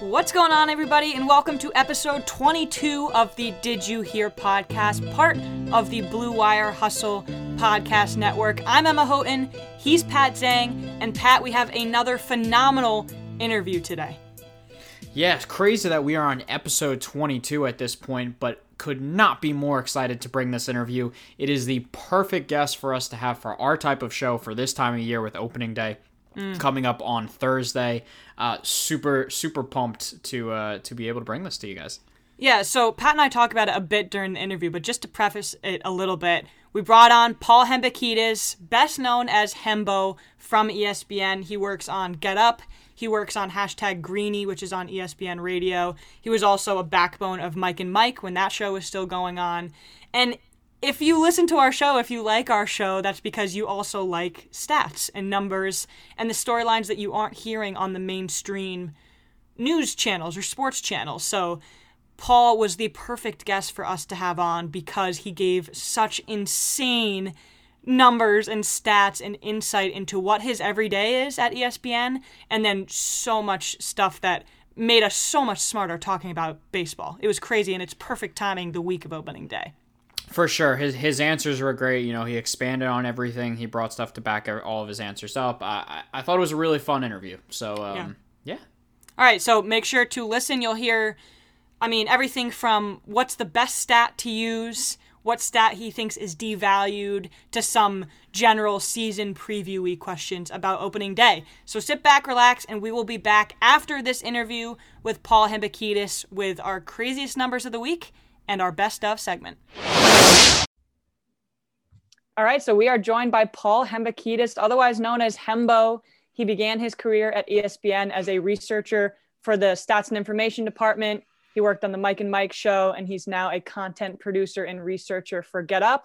What's going on, everybody, and welcome to episode 22 of the Did You Hear podcast, part of the Blue Wire Hustle podcast network. I'm Emma Houghton, he's Pat Zhang, and Pat, we have another phenomenal interview today. Yeah, it's crazy that we are on episode 22 at this point, but could not be more excited to bring this interview. It is the perfect guest for us to have for our type of show for this time of year with opening day mm. coming up on Thursday. Uh, super super pumped to uh, to be able to bring this to you guys. Yeah, so Pat and I talk about it a bit during the interview, but just to preface it a little bit, we brought on Paul Hembekides, best known as Hembo from ESPN. He works on Get Up. He works on hashtag Greeny, which is on ESPN Radio. He was also a backbone of Mike and Mike when that show was still going on. And if you listen to our show, if you like our show, that's because you also like stats and numbers and the storylines that you aren't hearing on the mainstream news channels or sports channels. So, Paul was the perfect guest for us to have on because he gave such insane numbers and stats and insight into what his everyday is at ESPN, and then so much stuff that made us so much smarter talking about baseball. It was crazy, and it's perfect timing the week of opening day. For sure, his his answers were great. You know, he expanded on everything. He brought stuff to back all of his answers up. I I thought it was a really fun interview. So um, yeah. yeah. All right, so make sure to listen. You'll hear, I mean, everything from what's the best stat to use what stat he thinks is devalued to some general season previewy questions about opening day. So sit back, relax, and we will be back after this interview with Paul Hembekides with our craziest numbers of the week and our best of segment. All right, so we are joined by Paul Hembekides, otherwise known as Hembo. He began his career at ESPN as a researcher for the Stats and Information Department he worked on the Mike and Mike show, and he's now a content producer and researcher for Get Up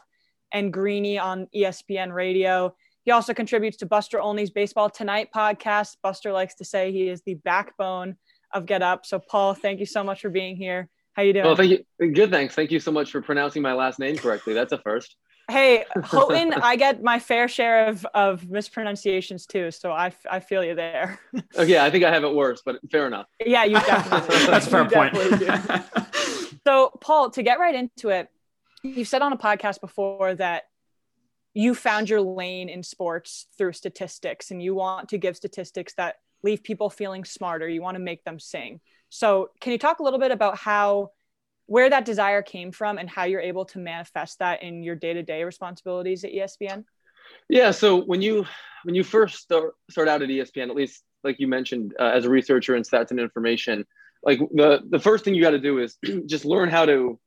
and Greeny on ESPN Radio. He also contributes to Buster Olney's Baseball Tonight podcast. Buster likes to say he is the backbone of Get Up. So, Paul, thank you so much for being here. How you doing? Well, thank you. Good, thanks. Thank you so much for pronouncing my last name correctly. That's a first. Hey, Houghton, I get my fair share of, of mispronunciations too, so I, I feel you there. okay, I think I have it worse, but fair enough. Yeah, you definitely. That's a fair point. so, Paul, to get right into it, you've said on a podcast before that you found your lane in sports through statistics, and you want to give statistics that leave people feeling smarter. You want to make them sing. So, can you talk a little bit about how where that desire came from and how you're able to manifest that in your day-to-day responsibilities at espn yeah so when you when you first start, start out at espn at least like you mentioned uh, as a researcher in stats and information like the the first thing you got to do is just learn how to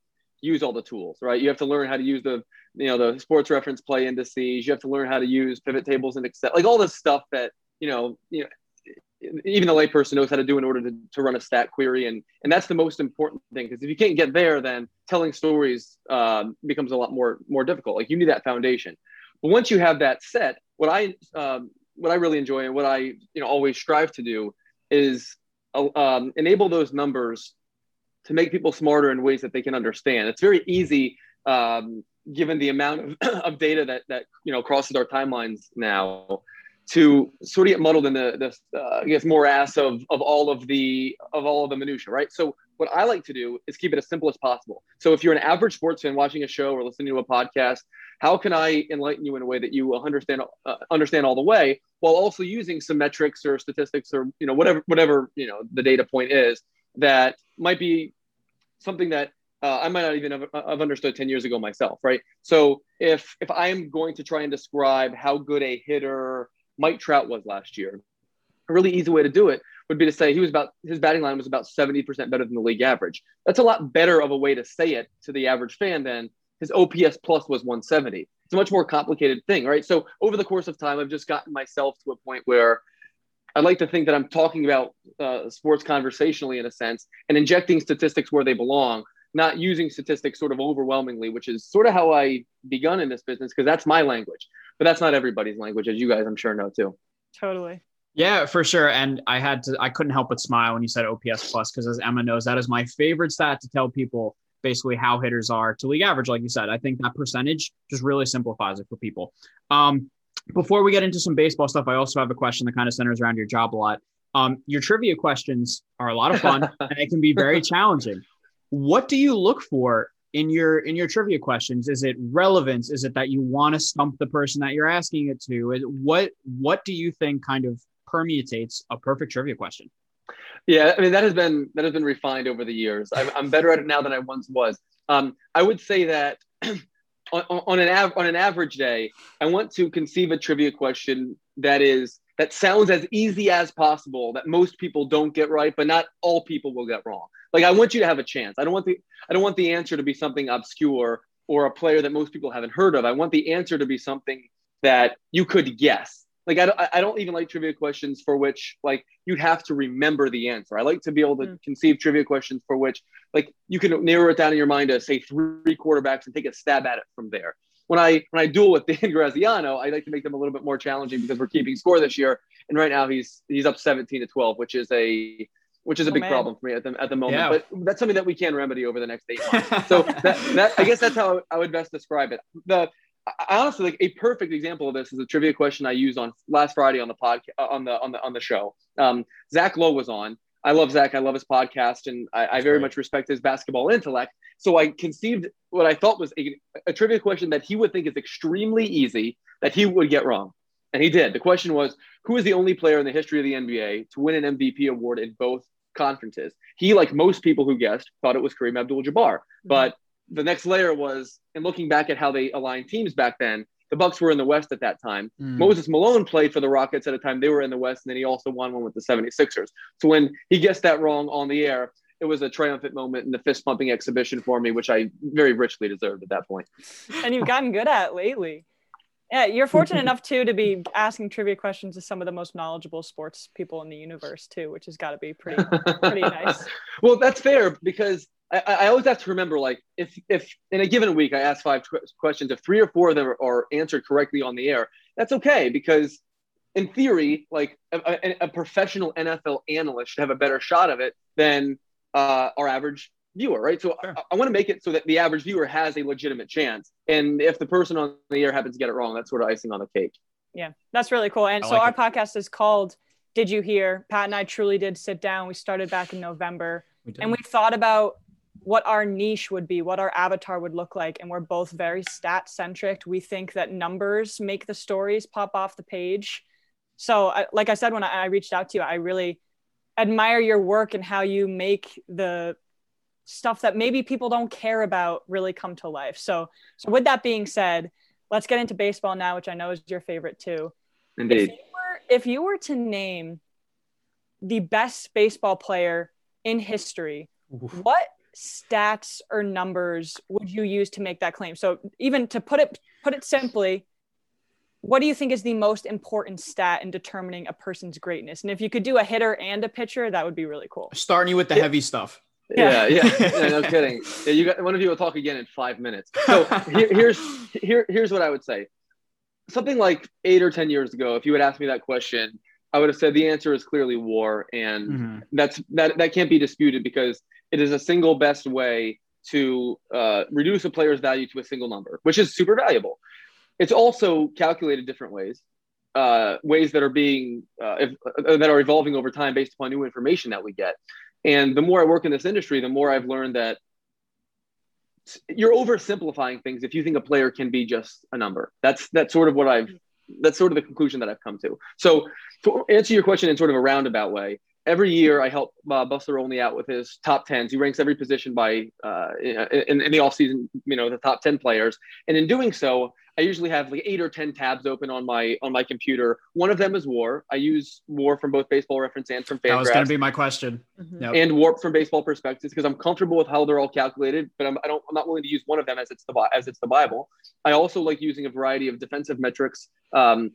use all the tools right? You have to learn how to use the you know the sports reference play indices. You have to learn how to use pivot tables and excel like all this stuff that you know you know even the layperson knows how to do in order to, to run a stat query. And and that's the most important thing because if you can't get there then telling stories um, becomes a lot more more difficult. Like you need that foundation. But once you have that set what i um, what i really enjoy and what i you know always strive to do is uh, um, enable those numbers to make people smarter in ways that they can understand. It's very easy um, given the amount of, of data that that you know crosses our timelines now to sort of get muddled in the, the uh, I guess morass of of all of the of all of the minutia, right? So what I like to do is keep it as simple as possible. So if you're an average sports fan watching a show or listening to a podcast, how can I enlighten you in a way that you will understand uh, understand all the way, while also using some metrics or statistics or you know whatever whatever you know the data point is that might be something that uh, I might not even have, have, understood 10 years ago myself, right? So if if I'm going to try and describe how good a hitter Mike Trout was last year. A really easy way to do it would be to say he was about his batting line was about 70% better than the league average. That's a lot better of a way to say it to the average fan than his OPS plus was 170. It's a much more complicated thing, right? So over the course of time, I've just gotten myself to a point where I'd like to think that I'm talking about uh, sports conversationally in a sense and injecting statistics where they belong, not using statistics sort of overwhelmingly, which is sort of how I begun in this business because that's my language but that's not everybody's language, as you guys I'm sure know too. Totally. Yeah, for sure. And I had to, I couldn't help but smile when you said OPS plus because as Emma knows, that is my favorite stat to tell people basically how hitters are to league average. Like you said, I think that percentage just really simplifies it for people. Um, before we get into some baseball stuff, I also have a question that kind of centers around your job a lot. Um, your trivia questions are a lot of fun and they can be very challenging. What do you look for in your in your trivia questions? Is it relevance? Is it that you want to stump the person that you're asking it to? is, What what do you think kind of permutates a perfect trivia question? Yeah, I mean that has been that has been refined over the years. I'm, I'm better at it now than I once was. Um, I would say that on, on, an av- on an average day, I want to conceive a trivia question that is that sounds as easy as possible that most people don't get right, but not all people will get wrong. Like I want you to have a chance. I don't want the I don't want the answer to be something obscure or a player that most people haven't heard of. I want the answer to be something that you could guess. Like I don't, I don't even like trivia questions for which like you'd have to remember the answer. I like to be able to mm. conceive trivia questions for which like you can narrow it down in your mind to say three quarterbacks and take a stab at it from there when I when I duel with Dan Graziano, I like to make them a little bit more challenging because we're keeping score this year, and right now he's he's up 17 to 12, which is a which is a oh, big man. problem for me at the at the moment. Yeah. But that's something that we can remedy over the next eight months. so that, that I guess that's how I would best describe it. The I honestly like a perfect example of this is a trivia question I used on last Friday on the podcast on the on the on the show. Um, Zach Lowe was on, I love Zach. I love his podcast, and I, I very great. much respect his basketball intellect. So I conceived what I thought was a, a trivia question that he would think is extremely easy that he would get wrong, and he did. The question was, who is the only player in the history of the NBA to win an MVP award in both conferences? He, like most people who guessed, thought it was Kareem Abdul-Jabbar, mm-hmm. but the next layer was, and looking back at how they aligned teams back then, the Bucks were in the West at that time. Mm. Moses Malone played for the Rockets at a time they were in the West, and then he also won one with the 76ers. So when he guessed that wrong on the air, it was a triumphant moment in the fist pumping exhibition for me, which I very richly deserved at that point. And you've gotten good at lately. Yeah, you're fortunate enough too to be asking trivia questions to some of the most knowledgeable sports people in the universe too, which has got to be pretty pretty nice. well, that's fair because I, I, always have to remember like if if in a given week I ask five questions, if three or four of them are, are, answered correctly on the air, that's okay because in theory, like a, a, a professional NFL analyst should have a better shot of it than uh, our average viewer, right? So sure. I, I want to make it so that the average viewer has a legitimate chance, and if the person on the air happens to get it wrong, that's sort of icing on the cake. Yeah, that's really cool. And I so like our it. podcast is called "Did You Hear?" Pat and I truly did sit down. We started back in November, we and we thought about what our niche would be, what our avatar would look like. And we're both very stat centric. We think that numbers make the stories pop off the page. So, like I said, when I reached out to you, I really admire your work and how you make the stuff that maybe people don't care about really come to life. So, so with that being said, let's get into baseball now, which I know is your favorite too. Indeed. If you were, if you were to name the best baseball player in history, Oof. what stats or numbers would you use to make that claim? So even to put it put it simply, what do you think is the most important stat in determining a person's greatness? And if you could do a hitter and a pitcher, that would be really cool. Starting you with the heavy stuff. Yeah, yeah, yeah, no kidding. Yeah, you got one of you will talk again in five minutes. So here, here's here, here's what I would say. Something like eight or ten years ago, if you had asked me that question, I would have said the answer is clearly war, and mm-hmm. that's that that can't be disputed because it is a single best way to uh, reduce a player's value to a single number, which is super valuable. It's also calculated different ways, uh, ways that are being uh, if, uh, that are evolving over time based upon new information that we get. And the more I work in this industry, the more I've learned that you're oversimplifying things if you think a player can be just a number. That's that's sort of what I've that's sort of the conclusion that I've come to. So to answer your question in sort of a roundabout way, every year I help uh, Buster Olney out with his top tens. He ranks every position by uh, in, in the offseason, you know, the top 10 players. And in doing so, I usually have like eight or 10 tabs open on my on my computer. One of them is WAR. I use WAR from both baseball reference and from Fangraphs. That was going to be my question. Mm-hmm. Yep. And WARP from baseball Prospectus because I'm comfortable with how they're all calculated, but I'm, I don't, I'm not willing to use one of them as it's the as it's the Bible. I also like using a variety of defensive metrics. Um,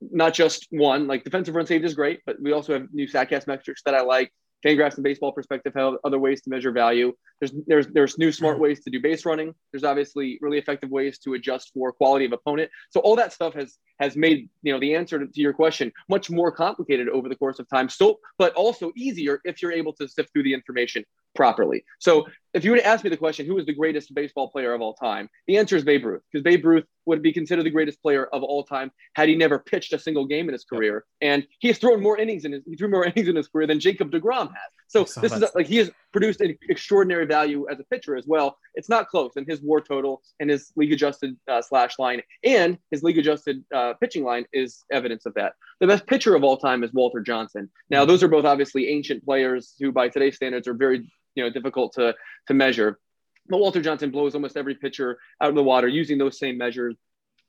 not just one. Like defensive run saved is great, but we also have new Statcast metrics that I like. Fangraphs and baseball Prospectus have other ways to measure value. There's there's there's new smart hmm. ways to do base running. There's obviously really effective ways to adjust for quality of opponent. So all that stuff has has made you know the answer to, to your question much more complicated over the course of time. So, but also easier if you're able to sift through the information properly. So if you were to ask me the question, who is the greatest baseball player of all time? The answer is Babe Ruth, because Babe Ruth would be considered the greatest player of all time had he never pitched a single game in his career. And he has thrown more innings in his he threw more innings in his career than Jacob DeGrom has. So this is a, like he has produced an extraordinary value as a pitcher as well. It's not close, and his WAR total and his league adjusted uh, slash line and his league adjusted uh, pitching line is evidence of that. The best pitcher of all time is Walter Johnson. Now those are both obviously ancient players who, by today's standards, are very you know difficult to to measure. But Walter Johnson blows almost every pitcher out of the water using those same measures.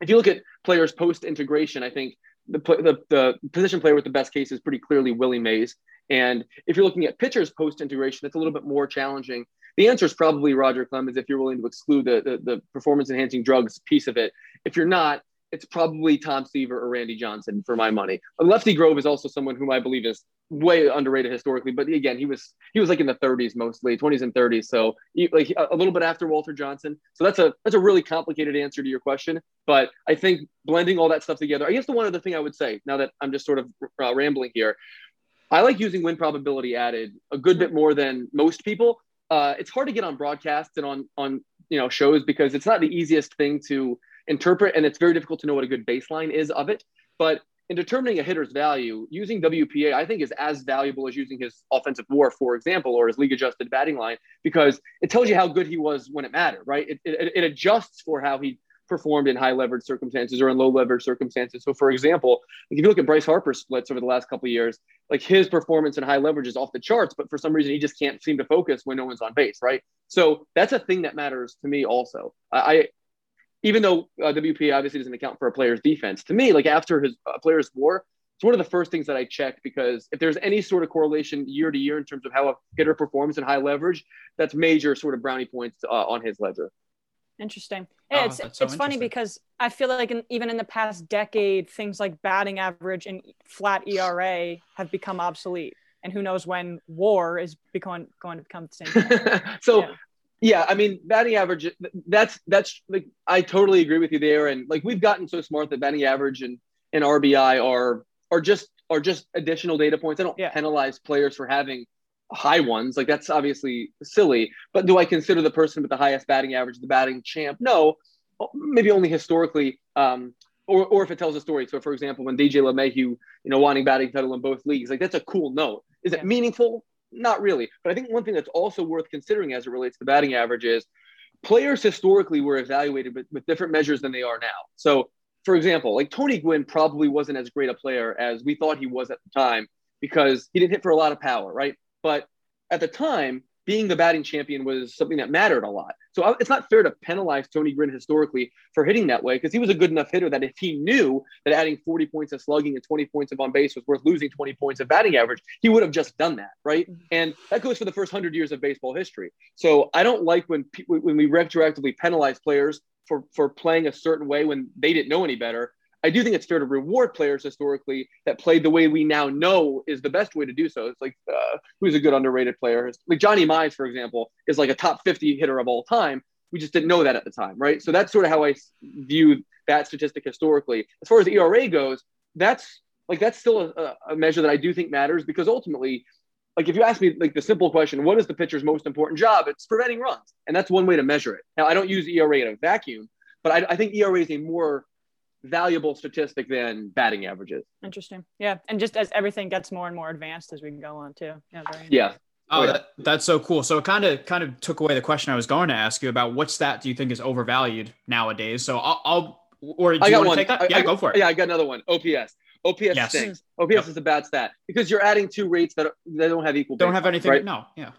If you look at players post integration, I think the, the, the position player with the best case is pretty clearly Willie Mays. And if you're looking at pitchers post integration, it's a little bit more challenging. The answer is probably Roger Clemens if you're willing to exclude the, the, the performance enhancing drugs piece of it. If you're not, it's probably Tom Seaver or Randy Johnson for my money. Lefty Grove is also someone whom I believe is way underrated historically, but again, he was he was like in the 30s mostly, 20s and 30s, so he, like a little bit after Walter Johnson. So that's a that's a really complicated answer to your question, but I think blending all that stuff together. I guess the one other thing I would say now that I'm just sort of uh, rambling here, I like using win probability added a good bit more than most people. Uh, it's hard to get on broadcasts and on on you know shows because it's not the easiest thing to interpret, and it's very difficult to know what a good baseline is of it. But in determining a hitter's value, using WPA, I think, is as valuable as using his offensive WAR, for example, or his league adjusted batting line, because it tells you how good he was when it mattered, right? It, it, it adjusts for how he performed in high leverage circumstances or in low leverage circumstances. So, for example, if you look at Bryce Harper's splits over the last couple years, like his performance in high leverage is off the charts, but for some reason he just can't seem to focus when no one's on base, right? So that's a thing that matters to me also. I, even though uh, WPA obviously doesn't account for a player's defense, to me, like after his uh, player's WAR, it's one of the first things that I check because if there's any sort of correlation year to year in terms of how a hitter performs in high leverage, that's major sort of brownie points uh, on his ledger. Interesting. Oh, yeah, oh, it's so it's funny because I feel like in, even in the past decade, things like batting average and flat ERA have become obsolete. And who knows when WAR is becoming going to become the same. so yeah. Yeah, I mean, batting average. That's that's like I totally agree with you there. And like we've gotten so smart that batting average and and RBI are are just are just additional data points. I don't yeah. penalize players for having high ones. Like that's obviously silly. But do I consider the person with the highest batting average the batting champ? No, maybe only historically. Um, or, or if it tells a story. So, for example, when DJ LeMahieu, you know, wanting batting title in both leagues, like that's a cool note. Is yeah. it meaningful? Not really. But I think one thing that's also worth considering as it relates to batting average is players historically were evaluated with, with different measures than they are now. So, for example, like Tony Gwynn probably wasn't as great a player as we thought he was at the time because he didn't hit for a lot of power, right? But at the time, being the batting champion was something that mattered a lot. So it's not fair to penalize Tony Gwynn historically for hitting that way because he was a good enough hitter that if he knew that adding 40 points of slugging and 20 points of on base was worth losing 20 points of batting average, he would have just done that, right? Mm-hmm. And that goes for the first 100 years of baseball history. So I don't like when when we retroactively penalize players for for playing a certain way when they didn't know any better I do think it's fair to reward players historically that played the way we now know is the best way to do so. It's like uh, who's a good underrated player? Like Johnny Mize, for example, is like a top 50 hitter of all time. We just didn't know that at the time, right? So that's sort of how I view that statistic historically. As far as ERA goes, that's like that's still a, a measure that I do think matters because ultimately, like if you ask me like the simple question, what is the pitcher's most important job? It's preventing runs, and that's one way to measure it. Now I don't use ERA in a vacuum, but I, I think ERA is a more valuable statistic than batting averages. Interesting. Yeah. And just as everything gets more and more advanced as we go on too. Yeah. yeah. Oh. That, that's so cool. So it kind of kind of took away the question I was going to ask you about what stat do you think is overvalued nowadays? So I'll, I'll or do I got one. take that? I, yeah, I, go for it. Yeah, I got another one. OPS. OPS yes. stinks. Hmm. OPS yep. is a bad stat because you're adding two rates that, are, that don't have equal. Don't have anything. Right? No. Yeah.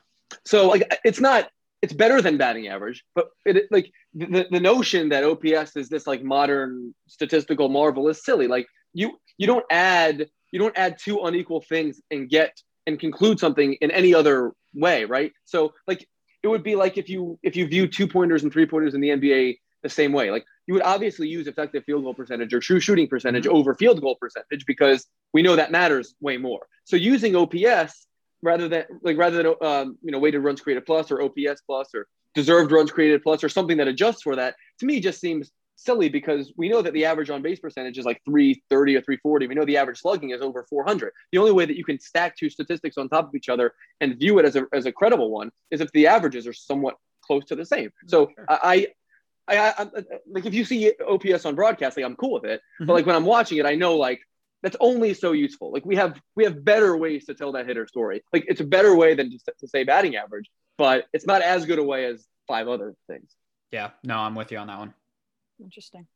So like it's not it's better than batting average, but it like the, the notion that OPS is this like modern statistical marvel is silly. Like you you don't add you don't add two unequal things and get and conclude something in any other way, right? So like it would be like if you if you view two pointers and three pointers in the NBA the same way. Like you would obviously use effective field goal percentage or true shooting percentage mm-hmm. over field goal percentage because we know that matters way more. So using OPS rather than like rather than um, you know weighted runs created plus or OPS plus or deserved runs created plus or something that adjusts for that to me just seems silly because we know that the average on base percentage is like 330 or 340. We know the average slugging is over 400. The only way that you can stack two statistics on top of each other and view it as a, as a credible one is if the averages are somewhat close to the same. So I, I, I, I like if you see OPS on broadcast, like I'm cool with it. Mm-hmm. But like when I'm watching it, I know like that's only so useful. Like we have we have better ways to tell that hitter story. Like it's a better way than just to say batting average, but it's not as good a way as five other things. Yeah, no, I'm with you on that one. Interesting.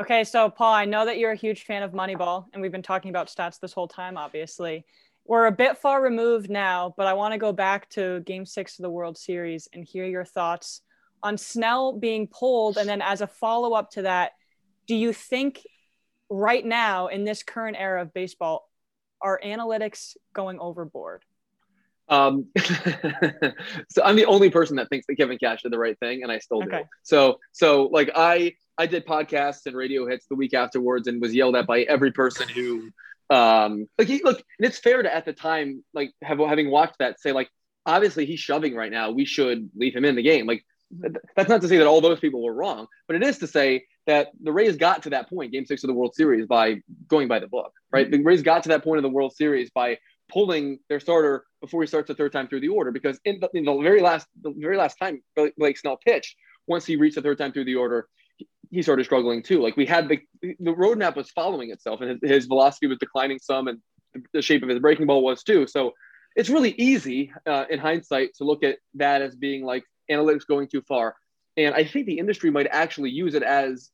Okay, so Paul, I know that you're a huge fan of Moneyball, and we've been talking about stats this whole time, obviously. We're a bit far removed now, but I want to go back to game six of the World Series and hear your thoughts on Snell being pulled. And then, as a follow up to that, do you think right now in this current era of baseball, are analytics going overboard? Um, so I'm the only person that thinks that Kevin Cash did the right thing, and I still okay. do. So, so like I, I did podcasts and radio hits the week afterwards, and was yelled at by every person who, um, like he look. And it's fair to at the time, like have, having watched that, say like obviously he's shoving right now. We should leave him in the game. Like that's not to say that all those people were wrong, but it is to say that the Rays got to that point, Game Six of the World Series, by going by the book. Right, the Rays got to that point of the World Series by pulling their starter before he starts the third time through the order because in the, in the very last the very last time Blake Snell pitched, once he reached the third time through the order, he, he started struggling too. Like we had the the roadmap was following itself, and his, his velocity was declining some, and the, the, shape of his breaking ball was too. So it's really easy uh, in hindsight to look at that as being like analytics going too far. And I think the industry might actually use it as,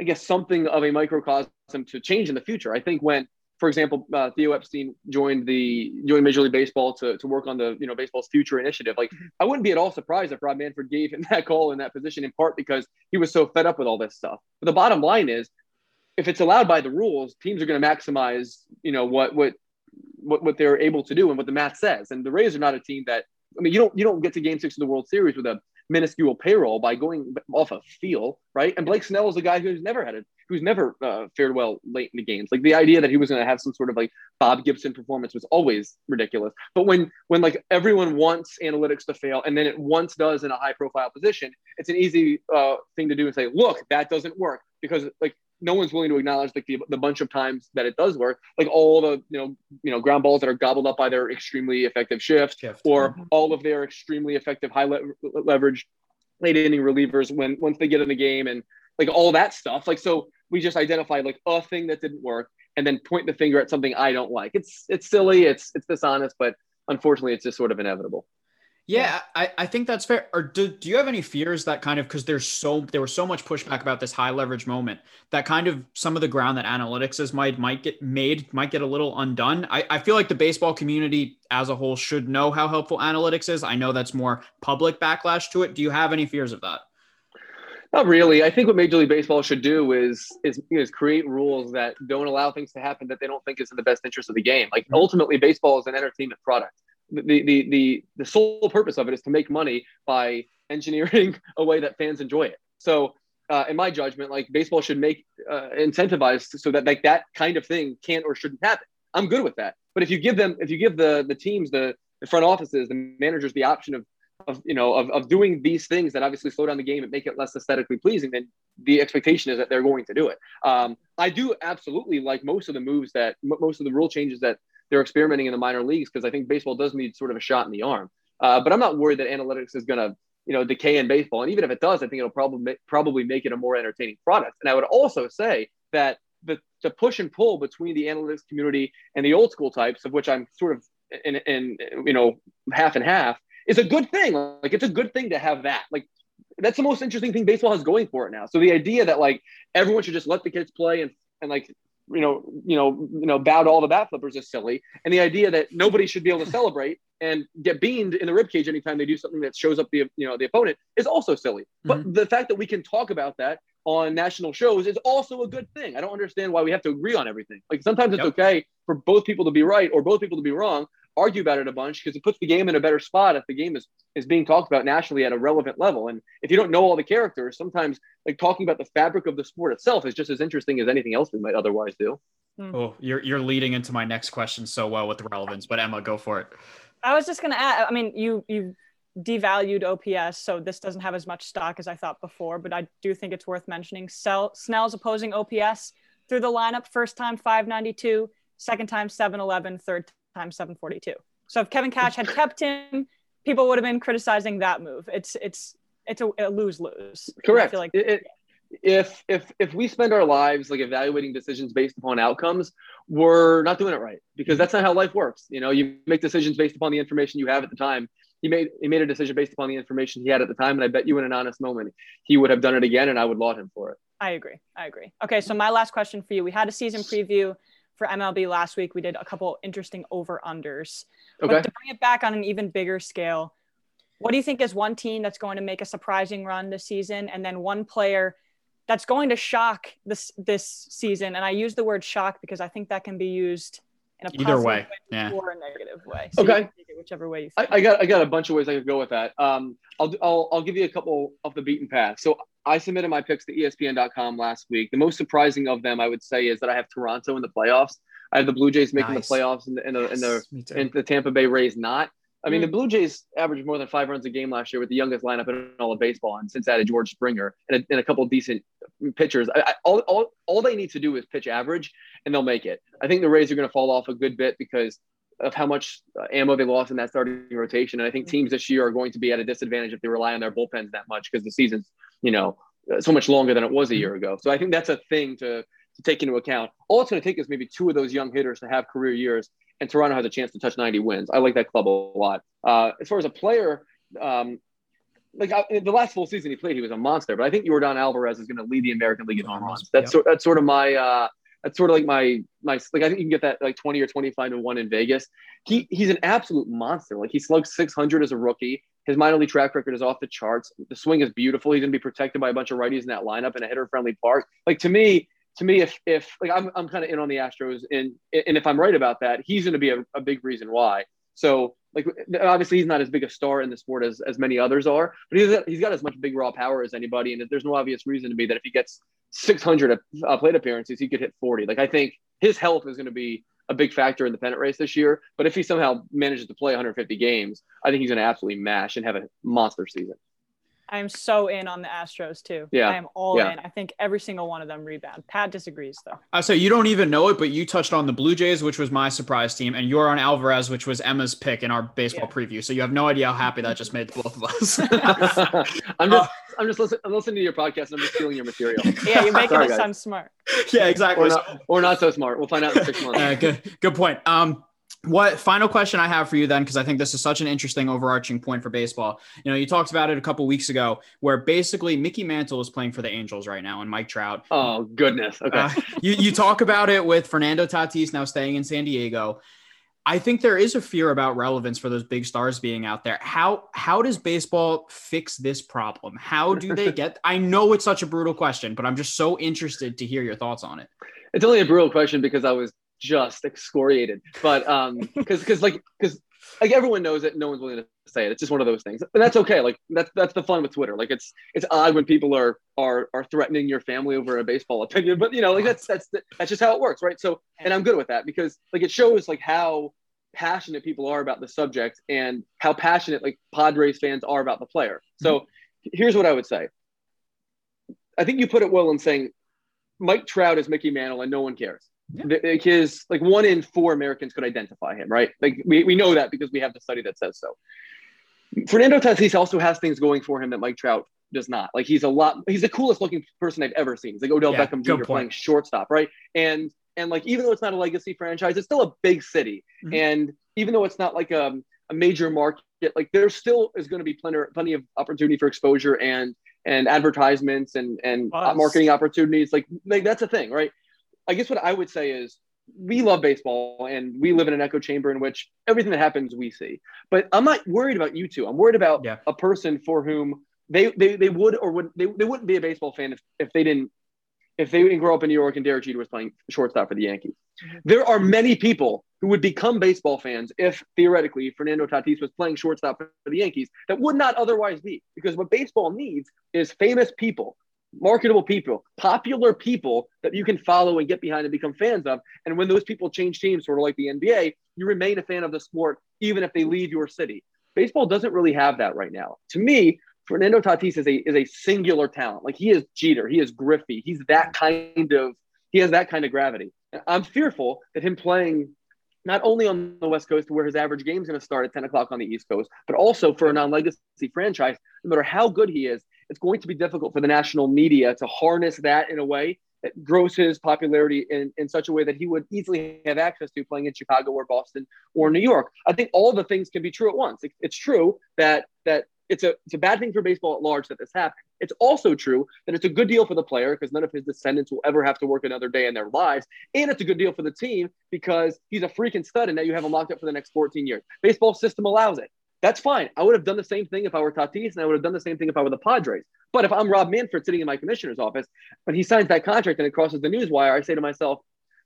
I guess, something of a microcosm to change in the future. I think when for example, uh, Theo Epstein joined the joined Major League Baseball to, to work on the you know baseball's future initiative. Like mm-hmm. I wouldn't be at all surprised if Rob Manfred gave him that call in that position in part because he was so fed up with all this stuff. But the bottom line is, if it's allowed by the rules, teams are going to maximize you know what what what what they're able to do and what the math says. And the Rays are not a team that I mean you don't you don't get to Game Six of the World Series with a minuscule payroll by going off a feel, right? And Blake Snell is a guy who's never had it, who's never uh, fared well late in the games. Like the idea that he was going to have some sort of like Bob Gibson performance was always ridiculous. But when when like everyone wants analytics to fail and then it once does in a high profile position, it's an easy uh, thing to do and say, look, that doesn't work because like no one's willing to acknowledge like the, the bunch of times that it does work, like all the you know you know ground balls that are gobbled up by their extremely effective shift, shift. or mm-hmm. all of their extremely effective high le- leverage late inning relievers when once they get in the game and like all that stuff. Like so, we just identify like a thing that didn't work and then point the finger at something I don't like. It's it's silly, it's it's dishonest, but unfortunately, it's just sort of inevitable. Yeah, I, I think that's fair. Or do, do you have any fears that kind of because there's so there was so much pushback about this high leverage moment that kind of some of the ground that analytics is might might get made might get a little undone. I, I feel like the baseball community as a whole should know how helpful analytics is. I know that's more public backlash to it. Do you have any fears of that? Not really. I think what Major League Baseball should do is is is create rules that don't allow things to happen that they don't think is in the best interest of the game. Like mm-hmm. ultimately, baseball is an entertainment product. The the the the sole purpose of it is to make money by engineering a way that fans enjoy it. So, uh, in my judgment, like baseball should make uh, incentivized so that like that kind of thing can't or shouldn't happen. I'm good with that. But if you give them, if you give the the teams, the the front offices, the managers, the option of of you know of, of doing these things that obviously slow down the game and make it less aesthetically pleasing then the expectation is that they're going to do it um, i do absolutely like most of the moves that most of the rule changes that they're experimenting in the minor leagues because i think baseball does need sort of a shot in the arm uh, but i'm not worried that analytics is going to you know decay in baseball and even if it does i think it'll probably probably make it a more entertaining product and i would also say that the, the push and pull between the analytics community and the old school types of which i'm sort of in, in you know half and half is a good thing. Like it's a good thing to have that. Like that's the most interesting thing baseball has going for it now. So the idea that like everyone should just let the kids play and and like you know you know you know bow to all the bat flippers is silly. And the idea that nobody should be able to celebrate and get beamed in the ribcage anytime they do something that shows up the you know the opponent is also silly. Mm-hmm. But the fact that we can talk about that on national shows is also a good thing. I don't understand why we have to agree on everything. Like sometimes it's yep. okay for both people to be right or both people to be wrong, argue about it a bunch because it puts the game in a better spot if the game is is being talked about nationally at a relevant level. And if you don't know all the characters, sometimes like talking about the fabric of the sport itself is just as interesting as anything else we might otherwise do. Hmm. Oh, you're you're leading into my next question so well with the relevance, but Emma, go for it. I was just gonna add. I mean, you you devalued OPS, so this doesn't have as much stock as I thought before. But I do think it's worth mentioning. Sell, Snell's opposing OPS through the lineup: first time 592, second time 711, third time 742. So if Kevin Cash had kept him, people would have been criticizing that move. It's it's it's a, a lose lose. Correct. I feel like it, it, if if if we spend our lives like evaluating decisions based upon outcomes we're not doing it right because that's not how life works you know you make decisions based upon the information you have at the time he made he made a decision based upon the information he had at the time and i bet you in an honest moment he would have done it again and i would laud him for it i agree i agree okay so my last question for you we had a season preview for mlb last week we did a couple interesting over unders okay. but to bring it back on an even bigger scale what do you think is one team that's going to make a surprising run this season and then one player that's going to shock this this season. And I use the word shock because I think that can be used in a either way, way yeah. or a negative way. So okay, whichever way you. I, I, got I got a bunch of ways I could go with that. Um, I'll I'll I'll give you a couple of the beaten path. So I submitted my picks to ESPN.com last week. The most surprising of them, I would say, is that I have Toronto in the playoffs. I have the Blue Jays making nice. the playoffs, and the and the, yes, and the, and the Tampa Bay Rays not. I mean, mm. the Blue Jays averaged more than five runs a game last year with the youngest lineup in all of baseball, and since added George Springer and a, and a couple of decent pitchers. I, I, all, all, all they need to do is pitch average, and they'll make it. I think the Rays are going to fall off a good bit because of how much uh, ammo they lost in that starting rotation. And I think mm. teams this year are going to be at a disadvantage if they rely on their bullpens that much because the season's, you know, so much longer than it was a mm. year ago. So I think that's a thing to, to take into account. All it's going to take is maybe two of those young hitters to have career years and Toronto has a chance to touch 90 wins. I like that club a lot. Uh, as far as a player, um, like I, the last full season he played, he was a monster. But I think Yordan Alvarez is going to lead the American League in home runs. That's yep. sort, that's sort of my uh, that's sort of like my my like I think you can get that like 20 or 25 to one in Vegas. He he's an absolute monster. Like he slugged 600 as a rookie. His minor league track record is off the charts. The swing is beautiful. He's going to be protected by a bunch of righties in that lineup in a hitter friendly park. Like to me, to me, if if like I'm I'm kind of in on the Astros, and and if I'm right about that, he's going to be a, a big reason why. So like obviously he's not as big a star in the sport as, as many others are, but he's he's got as much big raw power as anybody, and there's no obvious reason to be that if he gets 600 uh, plate appearances, he could hit 40. Like I think his health is going to be a big factor in the pennant race this year. But if he somehow manages to play 150 games, I think he's going to absolutely mash and have a monster season. I'm so in on the Astros too. Yeah. I am all yeah. in. I think every single one of them rebound. Pat disagrees though. I say you don't even know it, but you touched on the Blue Jays, which was my surprise team, and Yordan Alvarez, which was Emma's pick in our baseball yeah. preview. So you have no idea how happy that just made both of us. I'm just uh, I'm just listening, I'm listening to your podcast and I'm just stealing your material. Yeah, you're making Sorry, us sound smart. Yeah, exactly. Or not, or not so smart. We'll find out in six months. Uh, good good point. Um what final question I have for you then, because I think this is such an interesting overarching point for baseball. You know, you talked about it a couple weeks ago, where basically Mickey Mantle is playing for the Angels right now, and Mike Trout. Oh goodness. Okay. Uh, you you talk about it with Fernando Tatis now staying in San Diego. I think there is a fear about relevance for those big stars being out there. How how does baseball fix this problem? How do they get? I know it's such a brutal question, but I'm just so interested to hear your thoughts on it. It's only a brutal question because I was just excoriated. But um, because because like because like everyone knows it, no one's willing to say it. It's just one of those things, and that's okay. Like that's that's the fun with Twitter. Like it's it's odd when people are are are threatening your family over a baseball opinion, but you know, like that's that's that's just how it works, right? So, and I'm good with that because like it shows like how passionate people are about the subject and how passionate like Padres fans are about the player. So, mm-hmm. here's what I would say. I think you put it well in saying Mike Trout is Mickey Mantle and no one cares. Yeah. Like his like one in four Americans could identify him, right? Like we, we know that because we have the study that says so. Fernando Tatis also has things going for him that Mike Trout does not. Like he's a lot he's the coolest looking person I've ever seen. He's like Odell yeah, Beckham Jr. playing shortstop, right? And and like even though it's not a legacy franchise, it's still a big city. Mm-hmm. And even though it's not like a, a major market, like there still is going to be plenty plenty of opportunity for exposure and and advertisements and and marketing opportunities. Like like that's a thing, right? I guess what I would say is we love baseball and we live in an echo chamber in which everything that happens we see. But I'm not worried about you two. I'm worried about yeah. a person for whom they, they they would or would they, they wouldn't be a baseball fan if, if they didn't if they didn't grow up in New York and Derek Jeter was playing shortstop for the Yankees. Mm-hmm. There are many people who would become baseball fans if theoretically Fernando Tatis was playing shortstop for the Yankees that would not otherwise be because what baseball needs is famous people marketable people, popular people that you can follow and get behind and become fans of. And when those people change teams, sort of like the NBA, you remain a fan of the sport even if they leave your city. Baseball doesn't really have that right now. To me, Fernando Tatis is a is a singular talent. Like he is Jeter, he is Griffey, he's that kind of he has that kind of gravity. I'm fearful that him playing not only on the West Coast where his average game is going to start at 10 o'clock on the East Coast, but also for a non-legacy franchise, no matter how good he is, it's going to be difficult for the national media to harness that in a way that grows his popularity in, in such a way that he would easily have access to playing in Chicago or Boston or New York. I think all the things can be true at once. It, it's true that that it's a it's a bad thing for baseball at large that this happened. It's also true that it's a good deal for the player because none of his descendants will ever have to work another day in their lives, and it's a good deal for the team because he's a freaking stud and now you have him locked up for the next 14 years. Baseball system allows it. That's fine. I would have done the same thing if I were Tatis, and I would have done the same thing if I were the Padres. But if I'm Rob Manfred sitting in my commissioner's office, when he signs that contract and it crosses the news wire, I say to myself,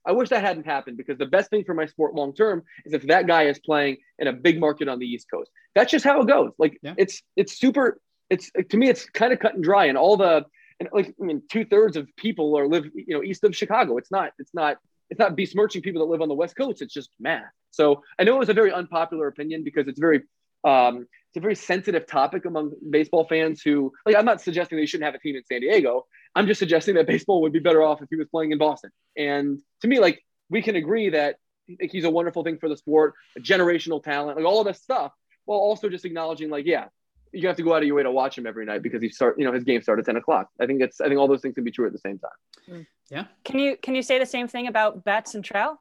I wish that hadn't happened because the best thing for my sport long term is if that guy is playing in a big market on the East Coast. That's just how it goes. Like yeah. it's it's super. It's to me, it's kind of cut and dry, and all the and like I mean, two thirds of people are live you know east of Chicago. It's not it's not it's not besmirching people that live on the West Coast. It's just math. So I know it was a very unpopular opinion because it's very um, it's a very sensitive topic among baseball fans who like I'm not suggesting they shouldn't have a team in San Diego. I'm just suggesting that baseball would be better off if he was playing in Boston. And to me, like we can agree that he's a wonderful thing for the sport, a generational talent, like all of this stuff, while also just acknowledging, like, yeah, you have to go out of your way to watch him every night because he start, you know, his game starts at 10 o'clock. I think it's, I think all those things can be true at the same time. Yeah. Can you, can you say the same thing about Betts and Trout?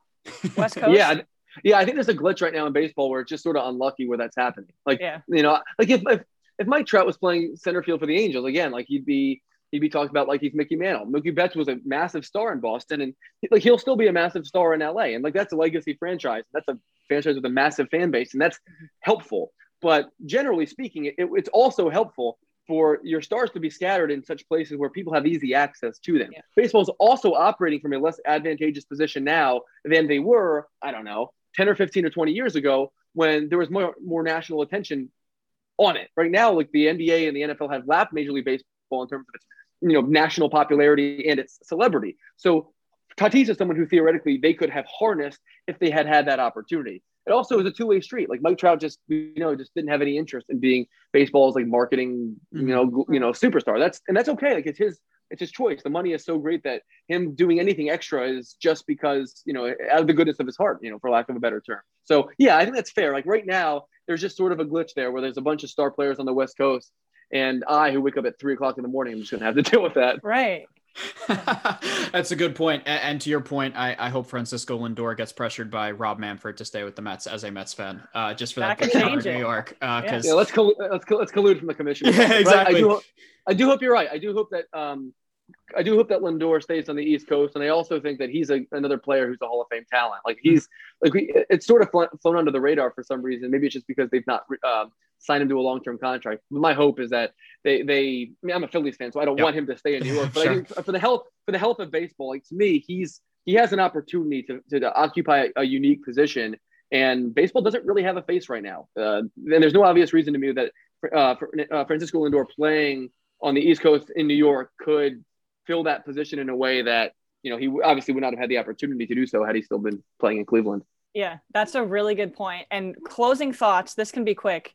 West Coast? yeah. Yeah. I think there's a glitch right now in baseball where it's just sort of unlucky where that's happening. Like, yeah. you know, like if, if, if Mike Trout was playing center field for the Angels, again, like he'd be, he'd be talked about like he's Mickey Mantle. Mookie Betts was a massive star in Boston, and like he'll still be a massive star in LA. And like that's a legacy franchise. That's a franchise with a massive fan base, and that's helpful. But generally speaking, it, it's also helpful for your stars to be scattered in such places where people have easy access to them. Yeah. Baseball is also operating from a less advantageous position now than they were, I don't know, 10 or 15 or 20 years ago when there was more, more national attention on it. Right now, like the NBA and the NFL have lapped Major League Baseball in terms of its you know national popularity and its celebrity. So Tatis is someone who theoretically they could have harnessed if they had had that opportunity. It also is a two way street. Like Mike Trout just you know just didn't have any interest in being baseball's like marketing you know mm-hmm. you know superstar. That's and that's okay. Like it's his it's his choice. The money is so great that him doing anything extra is just because you know out of the goodness of his heart. You know, for lack of a better term. So yeah, I think that's fair. Like right now, there's just sort of a glitch there where there's a bunch of star players on the West Coast and I, who wake up at three o'clock in the morning, I'm just going to have to deal with that. Right. That's a good point. And, and to your point, I, I, hope Francisco Lindor gets pressured by Rob Manfred to stay with the Mets as a Mets fan, uh, just for that, that change New York. Uh, yeah. yeah. let's coll- let's co- let's collude from the commission. Yeah, exactly. I, I, do, I do hope you're right. I do hope that um, I do hope that Lindor stays on the East Coast, and I also think that he's a, another player who's a Hall of Fame talent. Like he's like we, it's sort of flown under the radar for some reason. Maybe it's just because they've not um, signed him to a long term contract. My hope is that they they. I mean, I'm a Phillies fan, so I don't yep. want him to stay in New York. But sure. I think for the health for the health of baseball, like to me, he's he has an opportunity to to, to occupy a, a, unique position. And baseball doesn't really have a face right now. Uh, and there's no obvious reason to me that uh, for, uh, Francisco Lindor playing on the East Coast in New York could fill that position in a way that you know he obviously would not have had the opportunity to do so had he still been playing in Cleveland. Yeah, that's a really good point. And closing thoughts. This can be quick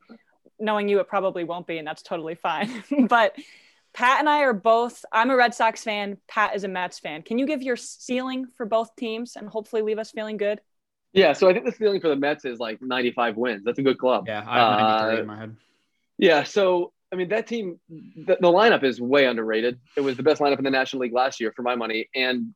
knowing you, it probably won't be, and that's totally fine. but Pat and I are both, I'm a Red Sox fan. Pat is a Mets fan. Can you give your ceiling for both teams and hopefully leave us feeling good? Yeah, so I think the ceiling for the Mets is like 95 wins. That's a good club. Yeah, I have 93 uh, in my head. Yeah, so I mean that team, the, the, lineup is way underrated. It was the best lineup in the National League last year, for my money, and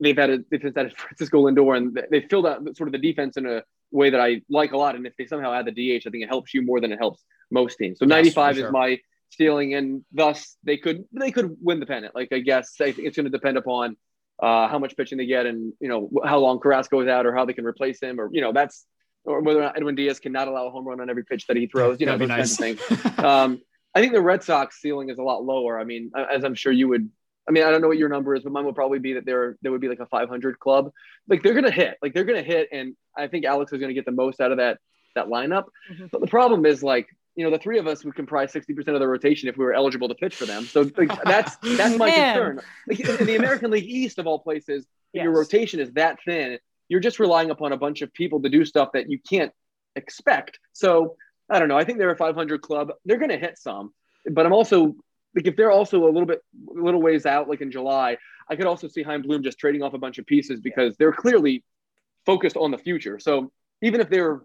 they've had a they've had Francisco Lindor, and they filled out sort of the defense in a way that I like a lot. And if they somehow add the DH, I think it helps you more than it helps most teams. So yes, 95 sure. is my ceiling, and thus they could they could win the pennant. Like I guess I think it's going to depend upon uh, how much pitching they get, and you know how long Carrasco is out, or how they can replace him, or you know that's or whether or not Edwin Diaz can not allow a home run on every pitch that he throws. You know those nice. kinds of things. um, I think the Red Sox ceiling is a lot lower. I mean, as I'm sure you would I mean, I don't know what your number is, but mine would probably be that there there would be like a 500 club. Like they're gonna hit, like they're gonna hit, and I think Alex is gonna get the most out of that that lineup. Mm-hmm. But the problem is like you know the three of us would comprise 60% of the rotation if we were eligible to pitch for them. So like, that's that's my concern. Like in the American League East of all places, yeah. your rotation is that thin. you're just relying upon a bunch of people to do stuff that you can't expect. So I don't know. I think they're a 500 club. They're going to hit some, but I'm also like if they're also a little bit a little ways out, like in July, I could also see Chaim Bloom just trading off a bunch of pieces because they're clearly focused on the future. So even if they're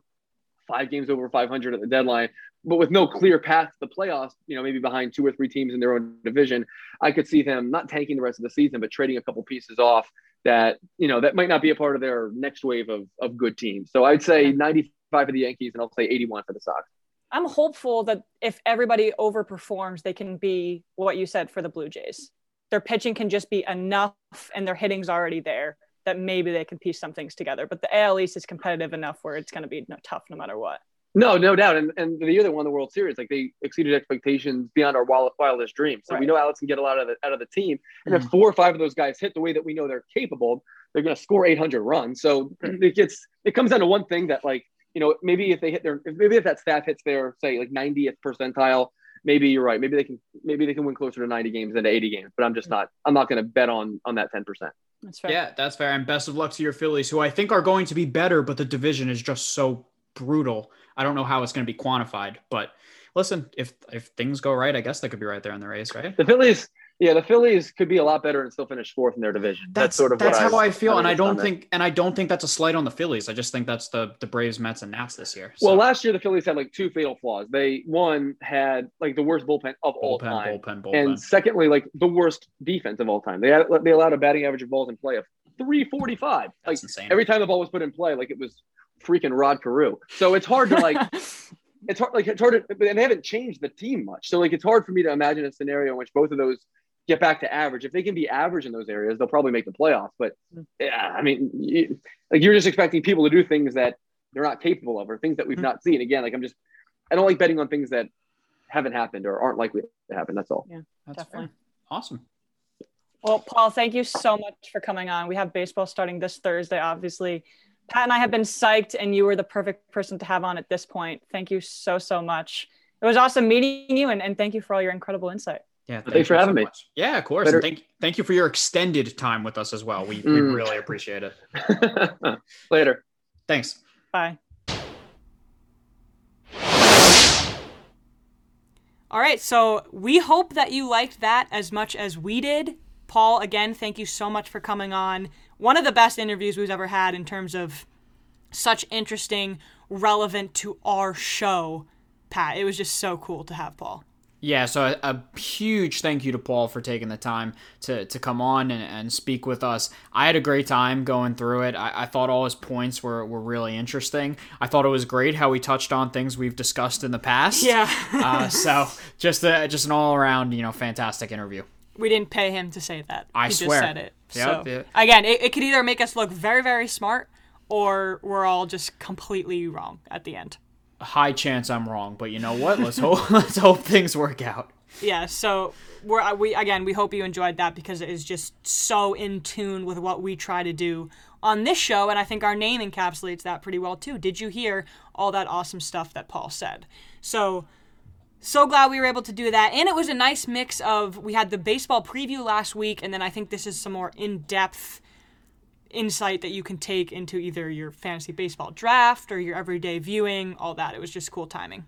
five games over 500 at the deadline, but with no clear path to the playoffs, you know, maybe behind two or three teams in their own division, I could see them not tanking the rest of the season, but trading a couple pieces off that, you know, that might not be a part of their next wave of, of good teams. So I'd say 95 for the Yankees and I'll say 81 for the Sox. I'm hopeful that if everybody overperforms, they can be what you said for the Blue Jays. Their pitching can just be enough and their hitting's already there that maybe they can piece some things together. But the AL East is competitive enough where it's going to be tough no matter what. No, no doubt. And, and the year they won the World Series, like they exceeded expectations beyond our wildest dreams. So right. we know Alex can get a lot of the, out of the team. And mm-hmm. if four or five of those guys hit the way that we know they're capable, they're going to score 800 runs. So it gets, it comes down to one thing that like, you know, maybe if they hit their, maybe if that staff hits their, say like 90th percentile, maybe you're right. Maybe they can, maybe they can win closer to 90 games than to 80 games, but I'm just mm. not, I'm not going to bet on, on that 10%. That's fair. Yeah, that's fair. And best of luck to your Phillies, who I think are going to be better, but the division is just so brutal. I don't know how it's going to be quantified, but listen, if if things go right, I guess they could be right there in the race, right? The Phillies, yeah, the Phillies could be a lot better and still finish fourth in their division. That's, that's sort of that's how I, I feel, and I don't think, and I don't think that's a slight on the Phillies. I just think that's the the Braves, Mets, and Nats this year. So. Well, last year the Phillies had like two fatal flaws. They one had like the worst bullpen of bullpen, all time, bullpen, bullpen. and secondly, like the worst defense of all time. They had they allowed a batting average of balls in play of 345. Like insane. every time the ball was put in play, like it was freaking Rod Carew. So it's hard to like it's hard like it's hard to and they haven't changed the team much. So like it's hard for me to imagine a scenario in which both of those get back to average. If they can be average in those areas, they'll probably make the playoffs. But yeah, I mean, you, like you're just expecting people to do things that they're not capable of or things that we've mm-hmm. not seen. Again, like I'm just I don't like betting on things that haven't happened or aren't likely to happen. That's all. Yeah, that's definitely. Fair. Awesome. Well, Paul, thank you so much for coming on. We have baseball starting this Thursday, obviously. Pat and I have been psyched, and you were the perfect person to have on at this point. Thank you so, so much. It was awesome meeting you, and, and thank you for all your incredible insight. Yeah, thank thanks for having so me. Much. Yeah, of course. Thank thank you for your extended time with us as well. We, mm. we really appreciate it. Later. Thanks. Bye. All right, so we hope that you liked that as much as we did. Paul, again, thank you so much for coming on. One of the best interviews we've ever had in terms of such interesting, relevant to our show, Pat. It was just so cool to have Paul. Yeah, so a, a, huge thank you to Paul for taking the time to, to come on and, and speak with us. I had a great time going through it. I, I thought all his points were, were really interesting. I thought it was great how he touched on things we've discussed in the past. Yeah. uh, so just a, just an all around, you know, fantastic interview. We didn't pay him to say that. I he swear. just said it. Yep, so yep. again, it, it could either make us look very, very smart, or we're all just completely wrong at the end. High chance I'm wrong, but you know what? Let's hope let's hope things work out. Yeah. So we're uh, we again we hope you enjoyed that because it is just so in tune with what we try to do on this show, and I think our name encapsulates that pretty well too. Did you hear all that awesome stuff that Paul said? So so glad we were able to do that. And it was a nice mix of we had the baseball preview last week, and then I think this is some more in depth insight that you can take into either your fantasy baseball draft or your everyday viewing, all that. It was just cool timing.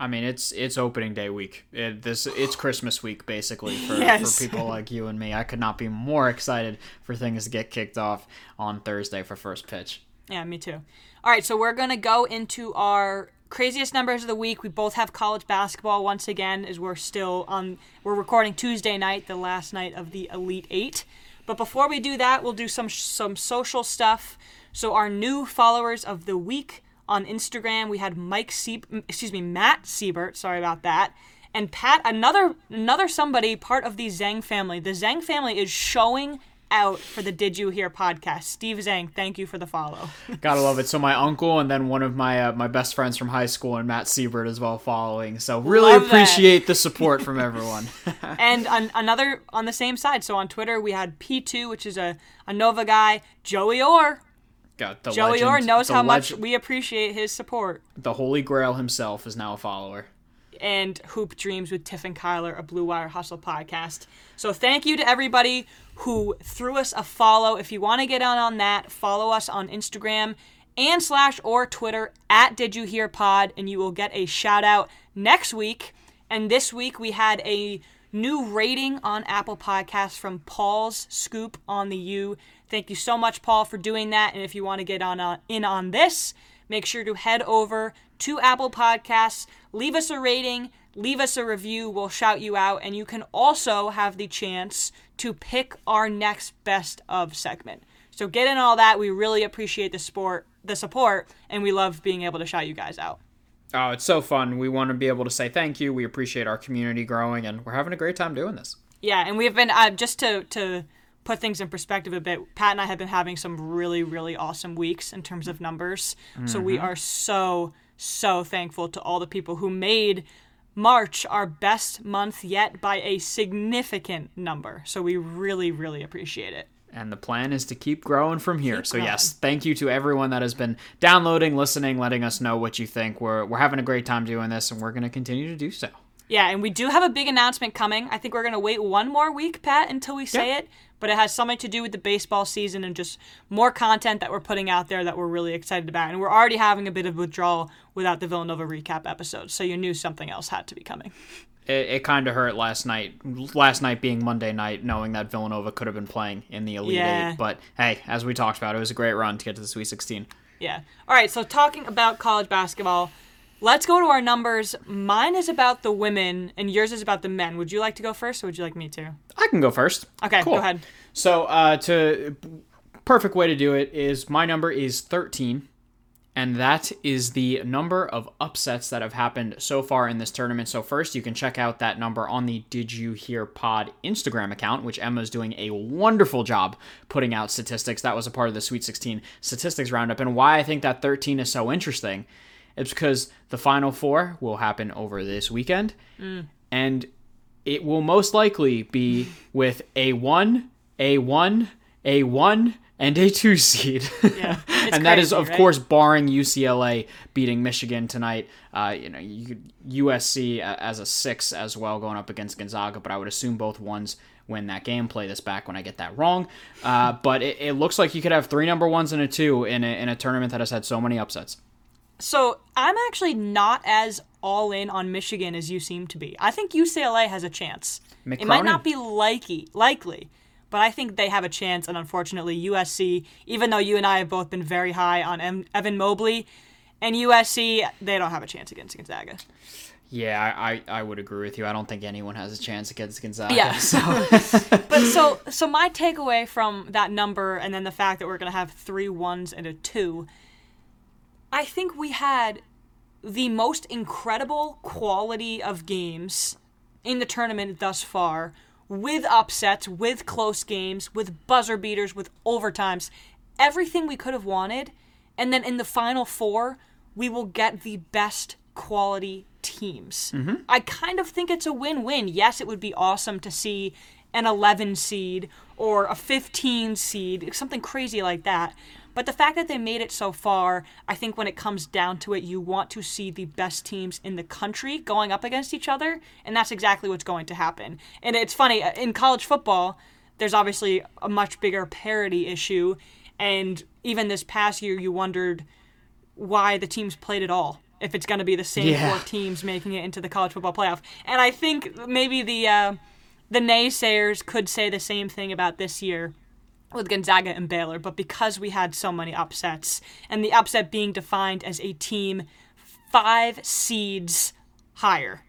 I mean, it's it's opening day week. It, this it's Christmas week basically for, yes. for people like you and me. I could not be more excited for things to get kicked off on Thursday for first pitch. Yeah, me too. All right, so we're gonna go into our craziest numbers of the week. We both have college basketball once again, as we're still on. We're recording Tuesday night, the last night of the Elite Eight. But before we do that, we'll do some some social stuff. So our new followers of the week on Instagram, we had Mike Sieb, excuse me, Matt Siebert. Sorry about that. And Pat, another another somebody part of the Zhang family. The Zhang family is showing out for the Did You Hear podcast. Steve Zhang, thank you for the follow. Gotta love it. So my uncle and then one of my uh, my best friends from high school and Matt Siebert as well following. So really love appreciate that. the support from everyone. and on, another on the same side. So on Twitter we had P2, which is a, a Nova guy, Joey Orr. Got the Joey legend, Orr knows how much we appreciate his support. The Holy Grail himself is now a follower. And Hoop Dreams with Tiff and Kyler, a Blue Wire Hustle podcast. So thank you to everybody who threw us a follow. If you want to get on on that, follow us on Instagram and slash or Twitter at Did You Hear Pod, and you will get a shout out next week. And this week we had a new rating on Apple Podcasts from Paul's Scoop on the U. Thank you so much, Paul, for doing that. And if you want to get on uh, in on this, make sure to head over to Apple Podcasts, leave us a rating, leave us a review. We'll shout you out, and you can also have the chance to pick our next best of segment. So get in all that. We really appreciate the sport, the support, and we love being able to shout you guys out. Oh, it's so fun. We want to be able to say thank you. We appreciate our community growing, and we're having a great time doing this. Yeah, and we've been uh, just to to put things in perspective a bit. Pat and I have been having some really really awesome weeks in terms of numbers. So we are so so thankful to all the people who made March our best month yet by a significant number. So we really really appreciate it. And the plan is to keep growing from here. Keep so growing. yes, thank you to everyone that has been downloading, listening, letting us know what you think. We're we're having a great time doing this, and we're going to continue to do so. Yeah, and we do have a big announcement coming. I think we're going to wait one more week, Pat, until we say Yeah. it. But it has something to do with the baseball season and just more content that we're putting out there that we're really excited about. And we're already having a bit of withdrawal without the Villanova recap episode, so you knew something else had to be coming. It, it kind of hurt last night. Last night being Monday night, knowing that Villanova could have been playing in the Elite Yeah. Eight. But hey, as we talked about, it was a great run to get to the Sweet 16. Yeah. All right, so talking about college basketball, let's go to our numbers. Mine is about the women, and yours is about the men. Would you like to go first, or would you like me to? I can go first. Okay, Cool. go ahead. So, uh, to perfect way to do it is my number is 13, and that is the number of upsets that have happened so far in this tournament. So, first, you can check out that number on the Did You Hear Pod Instagram account, which Emma's doing a wonderful job putting out statistics. That was a part of the Sweet 16 statistics roundup, and why I think that 13 is so interesting. It's because the final four will happen over this weekend, and it will most likely be with a one, a one, a one, and a two seed. Yeah, and that is, of right? course, barring UCLA beating Michigan tonight. Uh, you know, you USC as a six as well going up against Gonzaga, but I would assume both ones win that game. Play this back when I get that wrong. Uh, but it, it looks like you could have three number ones and a two in a, in a tournament that has had so many upsets. So I'm actually not as all in on Michigan as you seem to be. I think UCLA has a chance. It might not be likely, likely, but I think they have a chance. And unfortunately, USC, even though you and I have both been very high on em- Evan Mobley, and USC, they don't have a chance against Gonzaga. Yeah, I, I, I would agree with you. I don't think anyone has a chance against Gonzaga. Yeah. So. But so, so my takeaway from that number, and then the fact that we're gonna have three ones and a two, I think we had the most incredible quality of games in the tournament thus far, with upsets, with close games, with buzzer beaters, with overtimes, everything we could have wanted, and then in the final four, we will get the best quality teams. Mm-hmm. I kind of think it's a win-win. Yes, it would be awesome to see an 11 seed or a 15 seed, something crazy like that. But the fact that they made it so far, I think when it comes down to it, you want to see the best teams in the country going up against each other, and that's exactly what's going to happen. And it's funny, uh, in college football, there's obviously a much bigger parity issue, and even this past year, you wondered why the teams played at all. If it's going to be the same Yeah. four teams making it into the college football playoff, and I think maybe the uh, the naysayers could say the same thing about this year with Gonzaga and Baylor, but because we had so many upsets, and the upset being defined as a team five seeds higher,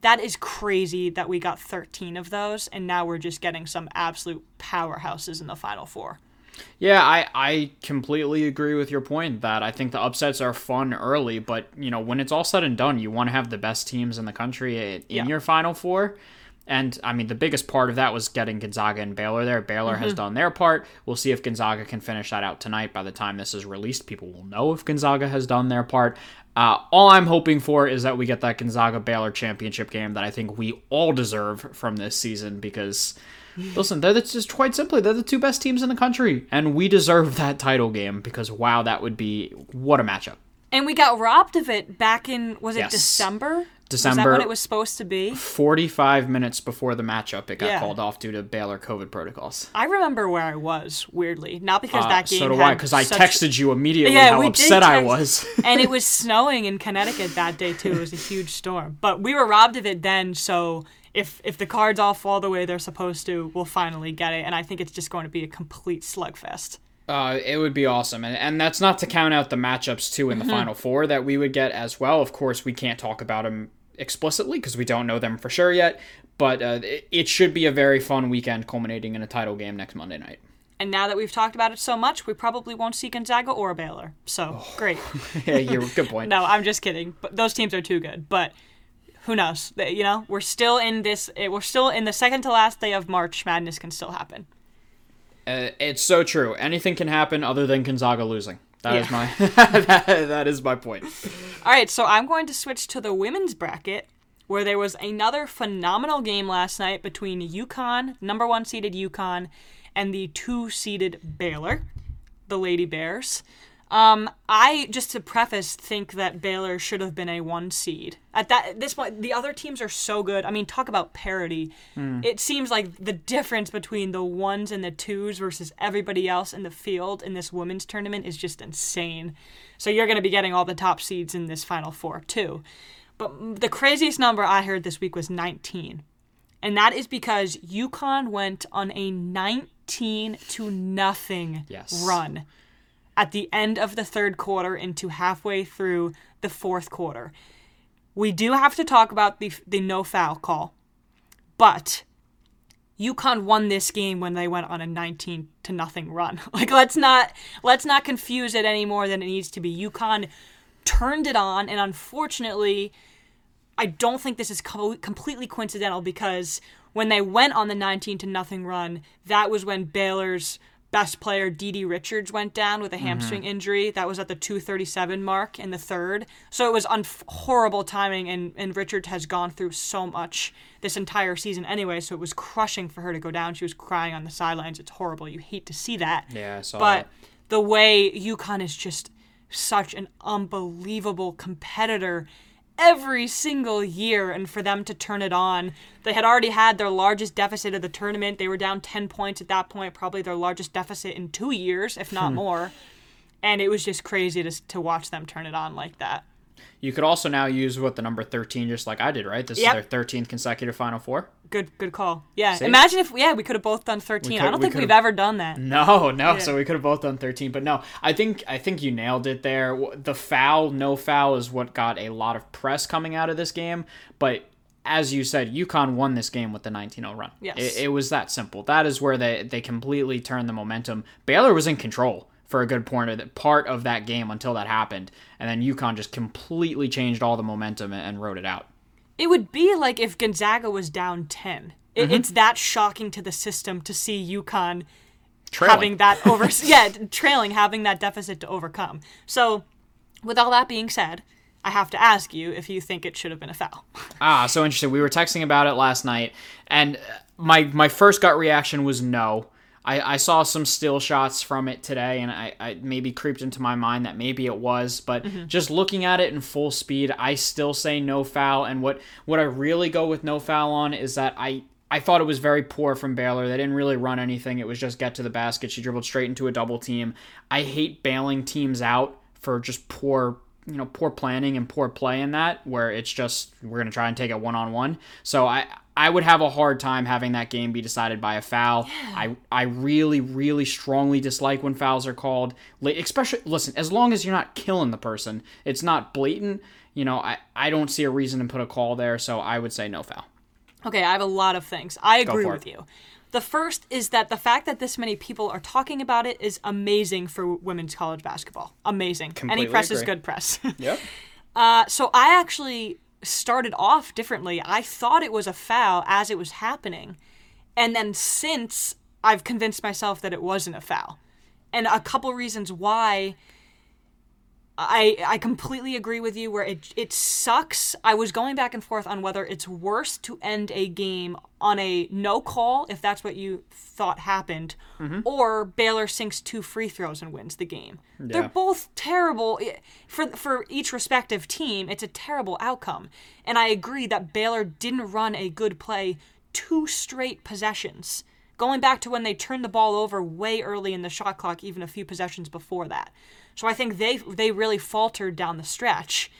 that is crazy that we got 13 of those, and now we're just getting some absolute powerhouses in the final four. Yeah, I, I completely agree with your point that I think the upsets are fun early, but you know when it's all said and done, you want to have the best teams in the country in Yeah. your Final Four. And I mean, the biggest part of that was getting Gonzaga and Baylor there. Baylor has done their part. We'll see if Gonzaga can finish that out tonight. By the time this is released, people will know if Gonzaga has done their part. Uh, all I'm hoping for is that we get that Gonzaga Baylor championship game that I think we all deserve from this season because Listen, they're the, just quite simply they're the two best teams in the country, and we deserve that title game because wow, that would be what a matchup. And we got robbed of it back in was it Yes. December? Was that December what it was supposed to be? 45 minutes before the matchup, it got Yeah. called off due to Baylor COVID protocols. I remember where I was weirdly, not because Uh, that game. so do I, because I texted you immediately Yeah, how upset I was. and it was snowing in Connecticut that day too. It was a huge storm, but we were robbed of it then. So if if the cards all fall the way they're supposed to, we'll finally get it. And I think it's just going to be a complete slugfest. Uh, it would be awesome, and and that's not to count out the matchups too in the Final Four that we would get as well. Of course, we can't talk about them explicitly because we don't know them for sure yet. But uh, it, should be a very fun weekend, culminating in a title game next Monday night. And now that we've talked about it so much, we probably won't see Gonzaga or Baylor. So great. yeah, you're good point. No, I'm just kidding. But those teams are too good. But who knows? You know, we're still in this. eh, We're still in the second to last day of March. Madness can still happen. Uh, it's so true. Anything can happen other than Gonzaga losing. That is Yeah. my that, that is my point. All right, so I'm going to switch to the women's bracket, where there was another phenomenal game last night between UConn, number one seeded UConn, and the two seeded Baylor, the Lady Bears. Um, I just to preface think that Baylor should have been a one seed at that at this point. The other teams are so good. I mean, talk about parity. It seems like the difference between the ones and the twos versus everybody else in the field in this women's tournament is just insane. So you're going to be getting all the top seeds in this final four too. But the craziest number I heard this week was 19. And that is because UConn went on a 19 to nothing Yes. run at the end of the third quarter into halfway through the fourth quarter. We do have to talk about the the no foul call. But UConn won this game when they went on a 19 to nothing run. Like let's not let's not confuse it any more than it needs to be. UConn turned it on and unfortunately I don't think this is co- completely coincidental because when they went on the 19 to nothing run, that was when Baylor's best player Dee Richards went down with a mm-hmm. hamstring injury. That was at the 237 mark in the third. So it was un- horrible timing, and, and Richards has gone through so much this entire season anyway, so it was crushing for her to go down. She was crying on the sidelines. It's horrible. You hate to see that. Yeah, I saw But that. the way UConn is just such an unbelievable competitor every single year and for them to turn it on they had already had their largest deficit of the tournament they were down 10 points at that point probably their largest deficit in two years if Hmm. not more and it was just crazy to, to watch them turn it on like that You could also now use what the number 13, just like I did, right? This Yep. is their 13th consecutive Final Four. Good good call yeah See? imagine if yeah we could have both done 13 We i don't we think we've ever done that No, no. So we could have both done 13, but no. I think I think you nailed it there. The foul, no foul, is what got a lot of press coming out of this game. But as you said, UConn won this game with the 19-0 run. Yes. It, it was that simple. That is where they they completely turned the momentum. Baylor was in control for a good part of, part of that game until that happened, and then UConn just completely changed all the momentum and, and wrote it out. It would be like if Gonzaga was down 10. It, Mm-hmm. It's that shocking to the system to see UConn Trailing. having that over yeah trailing having that deficit to overcome. So, with all that being said, I have to ask you if you think it should have been a foul. Ah, so interesting. We were texting about it last night, and my my first gut reaction was no. I, I saw some still shots from it today, and I, I maybe creeped into my mind that maybe it was, but mm-hmm. just looking at it in full speed, I still say no foul. And what what I really go with no foul on is that I I thought it was very poor from Baylor. They didn't really run anything. It was just get to the basket. She dribbled straight into a double team. I hate bailing teams out for just poor you know poor planning and poor play in that where it's just we're going to try and take it one on one so i i would have a hard time having that game be decided by a foul i i really really strongly dislike when fouls are called especially listen as long as you're not killing the person it's not blatant you know i i don't see a reason to put a call there so i would say no foul Okay, I have a lot of things. I agree with it. you. The first is that the fact that this many people are talking about it is amazing for women's college basketball. Amazing. Completely Any press is good press. yep Uh, so I actually started off differently. I thought it was a foul as it was happening. And then since I've convinced myself that it wasn't a foul. And a couple reasons why I I completely agree with you where it it sucks. I was going back and forth on whether it's worse to end a game on a no call if that's what you thought happened mm-hmm. or Baylor sinks two free throws and wins the game. Yeah. They're both terrible for for each respective team. It's a terrible outcome. And I agree that Baylor didn't run a good play two straight possessions. Going back to when they turned the ball over way early in the shot clock even a few possessions before that. So I think they they really faltered down the stretch.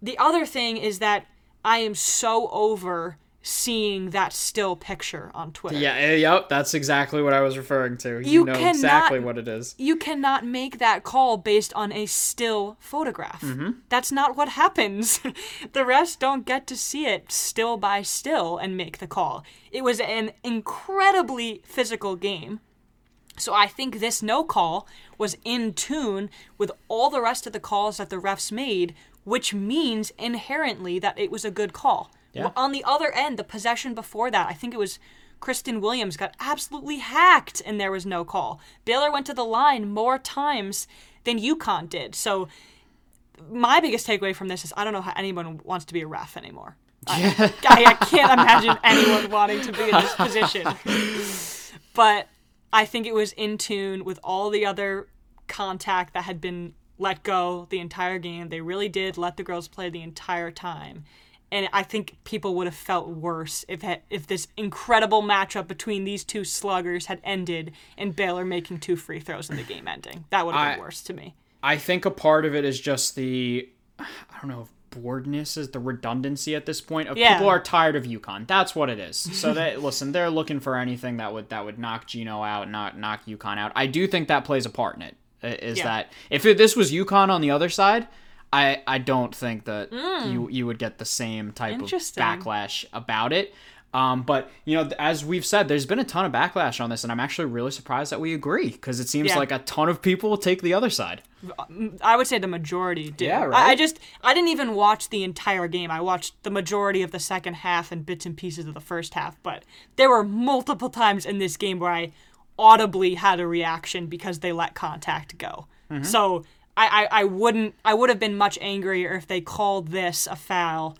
The other thing is that I am so over seeing that still picture on Twitter. Yeah, eh, yep, that's exactly what I was referring to. You, You know cannot- exactly what it is. You cannot make that call based on a still photograph. That's not what happens. the rest don't get to see it still by still and make the call. It was an incredibly physical game. So I think this no call was in tune with all the rest of the calls that the refs made, which means inherently that it was a good call. Yeah. On the other end, the possession before that, I think it was Christyn Williams got absolutely hacked and there was no call. Baylor went to the line more times than UConn did. So my biggest takeaway from this is I don't know how anyone wants to be a ref anymore. I, I, I can't imagine anyone wanting to be in this position. But I think it was in tune with all the other contact that had been let go the entire game. They really did let the girls play the entire time. And I think people would have felt worse if if this incredible matchup between these two sluggers had ended and Baylor making two free throws in the game ending. That would have been I- worse to me. I think a part of it is just the I don't know if boredness is the redundancy at this point of Yeah. people are tired of UConn. That's what it is. So they listen, they're looking for anything that would that would knock Gino out, not knock UConn out. I do think that plays a part in it. Is Yeah. that if it, this was UConn on the other side, I I don't think that you you would get the same type of Mm. Backlash about it. Um, but you know, as we've said, there's been a ton of backlash on this, and I'm actually really surprised that we agree because it seems Yeah. like a ton of people take the other side. I would say the majority do. Yeah, I, I just I didn't even watch the entire game. I watched the majority of the second half and bits and pieces of the first half. But there were multiple times in this game where I audibly had a reaction because they let contact go. Mm-hmm. So I, I, I wouldn't I would have been much angrier if they called this a foul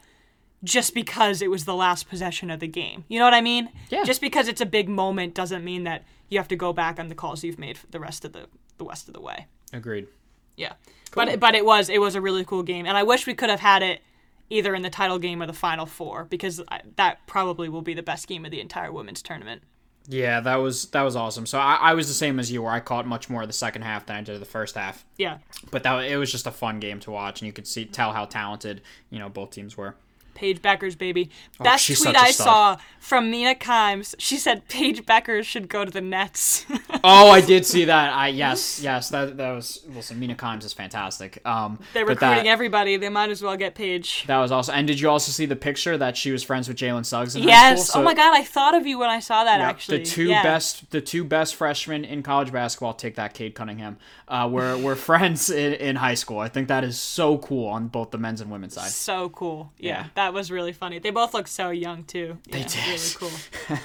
just because it was the last possession of the game. You know what I mean? Yeah. Just because it's a big moment doesn't mean that you have to go back on the calls you've made the rest of the the rest of the way. Agreed. Yeah, but but it was it was a really cool game, and I wish we could have had it either in the title game or the final four because that probably will be the best game of the entire women's tournament. Yeah, that was that was awesome. So I, I was the same as you, where I caught much more of the second half than I did the first half. Yeah, But that it was just a fun game to watch, and you could see tell how talented you know both teams were. Paige Bueckers, baby. Best she's tweet I stud. saw from Mina Kimes. She said Paige Bueckers should go to the Nets. Oh, I did see that. I yes, yes, that that was listen. Mina Kimes is fantastic. Um, They're recruiting that, everybody. They might as well get Paige. that was also. And did you also see the picture that she was friends with Jalen Suggs in high Yes. school? oh my God, I thought of you when I saw that. Yep, actually, the two Yeah. best, the two best freshmen in college basketball. Take that, Cade Cunningham. Uh, were were friends in, in high school. I think that is so cool on both the men's and women's side. So cool. Yeah, Yeah. that was really funny. They both look so young too. They Yeah, did. Really cool.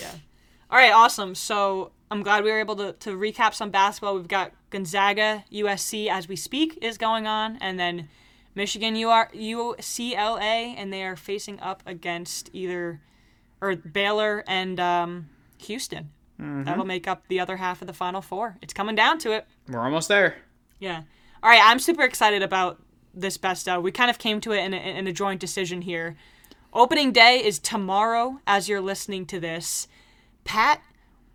yeah. All right, awesome. So I'm glad we were able to, to recap some basketball. We've got Gonzaga, USC as we speak is going on, and then Michigan, UR, UCLA, and they are facing up against either or Baylor and um, Houston. Mm-hmm. That'll make up the other half of the Final Four. It's coming down to it. We're almost there. Yeah. All right. I'm super excited about this best of. We kind of came to it in a, in a joint decision here. Opening day is tomorrow as you're listening to this. Pat,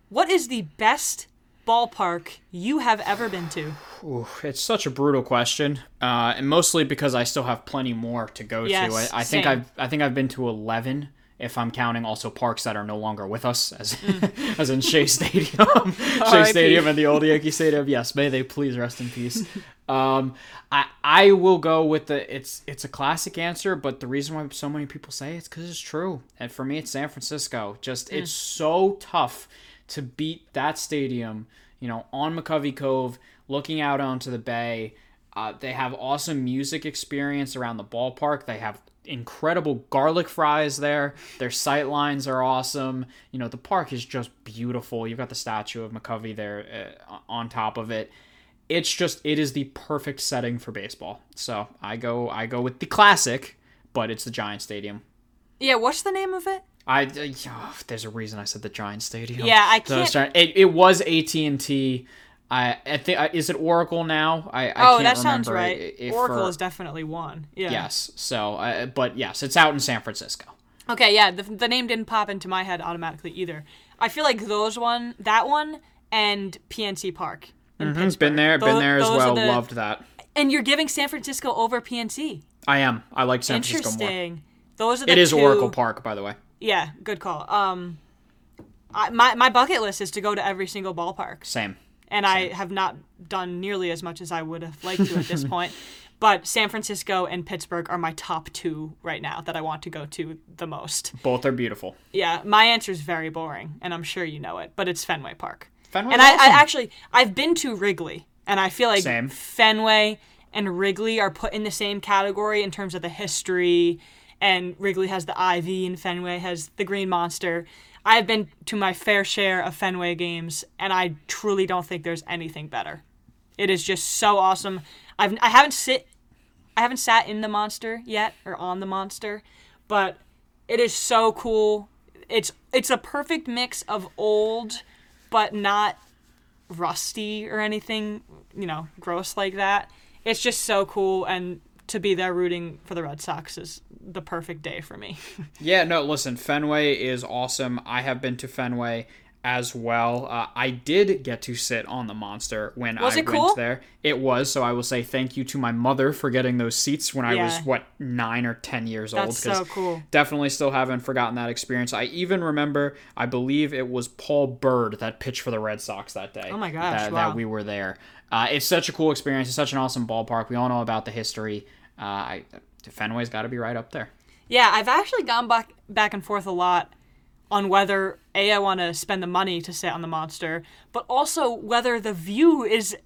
what is the best ballpark you have ever been to? Ooh, it's such a brutal question, uh, and mostly because I still have plenty more to go Yes, to. I, I think. I've I think I've been to eleven. If I'm counting also parks that are no longer with us, as Mm. as in Shea Stadium, Shea Stadium, and the old Yankee Stadium. Yes, may they please rest in peace. Um, I I will go with the it's it's a classic answer, but the reason why so many people say it's because it's true, and for me it's San Francisco. Just Mm. it's so tough to beat that stadium. You know, on McCovey Cove, looking out onto the bay. Uh, they have awesome music experience around the ballpark. They have incredible garlic fries there. Their sight lines are awesome. You know, the park is just beautiful. You've got the statue of McCovey there uh, on top of it. it's just it is the perfect setting for baseball. So I go I go with the classic, but it's the Giant Stadium. Yeah, what's the name of it? I uh, oh, there's a reason I said the Giant Stadium. Yeah, I can't- it, it was AT and T. I I think is it Oracle now? I, I oh, can't that sounds right. if Oracle is definitely one. Yeah. yes. So, uh, but yes, it's out in San Francisco. Okay, yeah, the, the name didn't pop into my head automatically either. I feel like those one, that one, and PNC Park. It's been there, been there as well. the- Loved that. And you're giving San Francisco over PNC. I am. I like San Francisco more. Interesting. Those are the It is two, Oracle Park, by the way. Yeah, good call. Um, I, my my bucket list is to go to every single ballpark, Same. And I have not done nearly as much as I would have liked to at this point. But San Francisco and Pittsburgh are my top two right now that I want to go to the most. Both are beautiful. Yeah, my answer is very boring, and I'm sure you know it, but it's Fenway Park. Fenway and I, I actually I've been to Wrigley, and I feel like Same. Fenway and Wrigley are put in the same category in terms of the history. And Wrigley has the Ivy, and Fenway has the Green Monster. I've been to my fair share of Fenway games, and I truly don't think there's anything better. It is just so awesome. I've I haven't sit I haven't sat in the monster yet or on the monster, but it is so cool. It's it's a perfect mix of old but not rusty or anything, you know, gross like that. It's just so cool and to be there rooting for the Red Sox is the perfect day for me. Yeah, no, listen, Fenway is awesome. I have been to Fenway as well. Uh, I did get to sit on the monster when Was I went cool? there. It was, so I will say thank you to my mother for getting those seats when I was what nine or ten years old. That's 'cause so cool. Definitely still haven't forgotten that experience. I even remember, I believe it was Paul Byrd that pitched for the Red Sox that day. Oh my gosh, that, wow. that we were there. Uh, it's such a cool experience. It's such an awesome ballpark. We all know about the history. Uh, I, Fenway's got to be right up there. Yeah, I've actually gone back back and forth a lot on whether a I want to spend the money to sit on the monster, but also whether the view is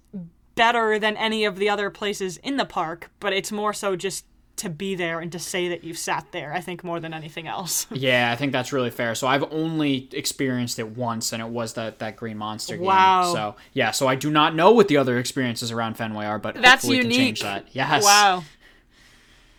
better than any of the other places in the park. But it's more so just to be there and to say that you've sat there. I think more than anything else. Yeah, I think that's really fair. So I've only experienced it once, and it was that that Green Monster game. Wow. So yeah, so I do not know what the other experiences around Fenway are, but That's hopefully we can change that. Yes. Wow,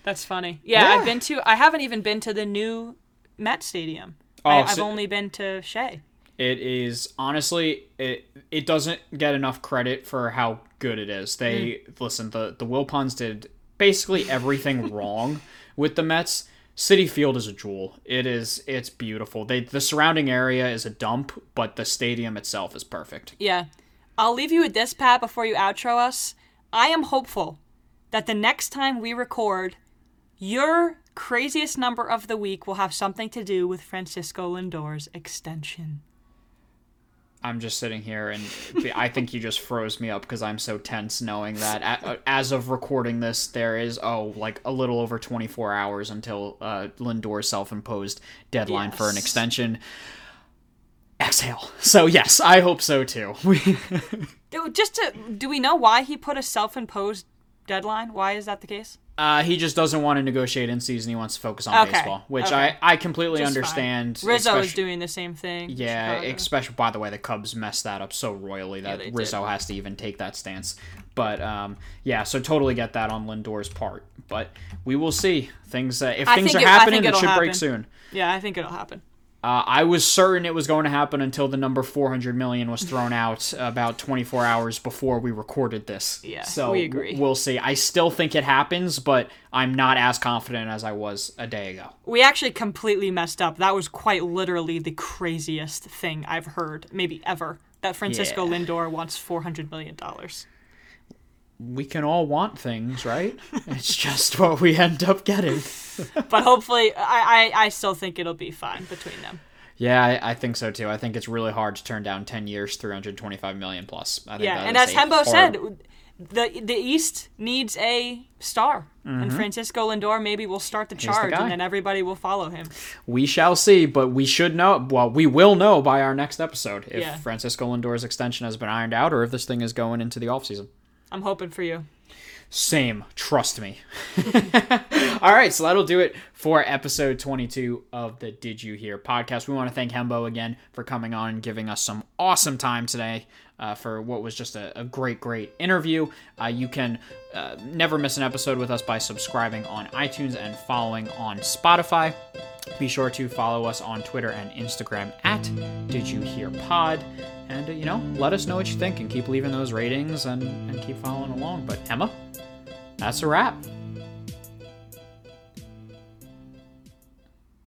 that's funny. Yeah, Yeah. I've been to. I haven't even been to the new Met Stadium. Oh, I, I've so- only been to Shea. It is honestly it it doesn't get enough credit for how good it is. They hmm. listen, the the Wilpons did basically everything wrong with the Mets. Citi Field is a jewel. It is it's beautiful. They the surrounding area is a dump, but the stadium itself is perfect. Yeah. I'll leave you with this, Pat, before you outro us. I am hopeful that the next time we record, your craziest number of the week will have something to do with Francisco Lindor's extension. I'm just sitting here and I think you just froze me up because I'm so tense knowing that as of recording this, there is, oh, like a little over 24 hours until uh, Lindor's self imposed deadline for an extension. Exhale. So, yes, I hope so too. Just to, do we know why he put a self imposed deadline? Why is that the case? Uh, he just doesn't want to negotiate in season. He wants to focus on Okay, baseball, which okay. I, I completely Just fine. understand. Rizzo is doing the same thing. Yeah, Chicago. especially by the way, the Cubs messed that up so royally that did. Rizzo has to even take that stance. But um, yeah, so totally get that on Lindor's part. But we will see things. Uh, if I things are it- happening, it should break soon. Yeah, I think it'll happen. Uh, I was certain it was going to happen until the number 400 million was thrown out about 24 hours before we recorded this. Yeah, so we agree. We'll see. I still think it happens, but I'm not as confident as I was a day ago. We actually completely messed up. That was quite literally the craziest thing I've heard, maybe ever. That Francisco Yeah. Lindor wants four hundred million dollars. We can all want things, right? it's just what we end up getting. But hopefully, I, I I still think it'll be fine between them. Yeah, I, I think so too. I think it's really hard to turn down 10 years, 325 million plus. I think Yeah, and as Hembo hard- said, the the East needs a star, and Francisco Lindor maybe will start the Mm-hmm. the charge, and then everybody will follow him. we shall see, but we should know. Well, we will know by our next episode if Yeah. Francisco Lindor's extension has been ironed out or if this thing is going into the offseason. I'm hoping for you. Same, trust me. All right, so that'll do it for episode 22 of the Did You Hear podcast. We want to thank Hembo again for coming on and giving us some awesome time today uh, for what was just a, a great, great interview. Uh, you can uh, never miss an episode with us by subscribing on iTunes and following on Spotify. Be sure to follow us on Twitter and Instagram at Did You Hear Pod. And, you know, let us know what you think and keep leaving those ratings and, and keep following along. But, Emma, that's a wrap.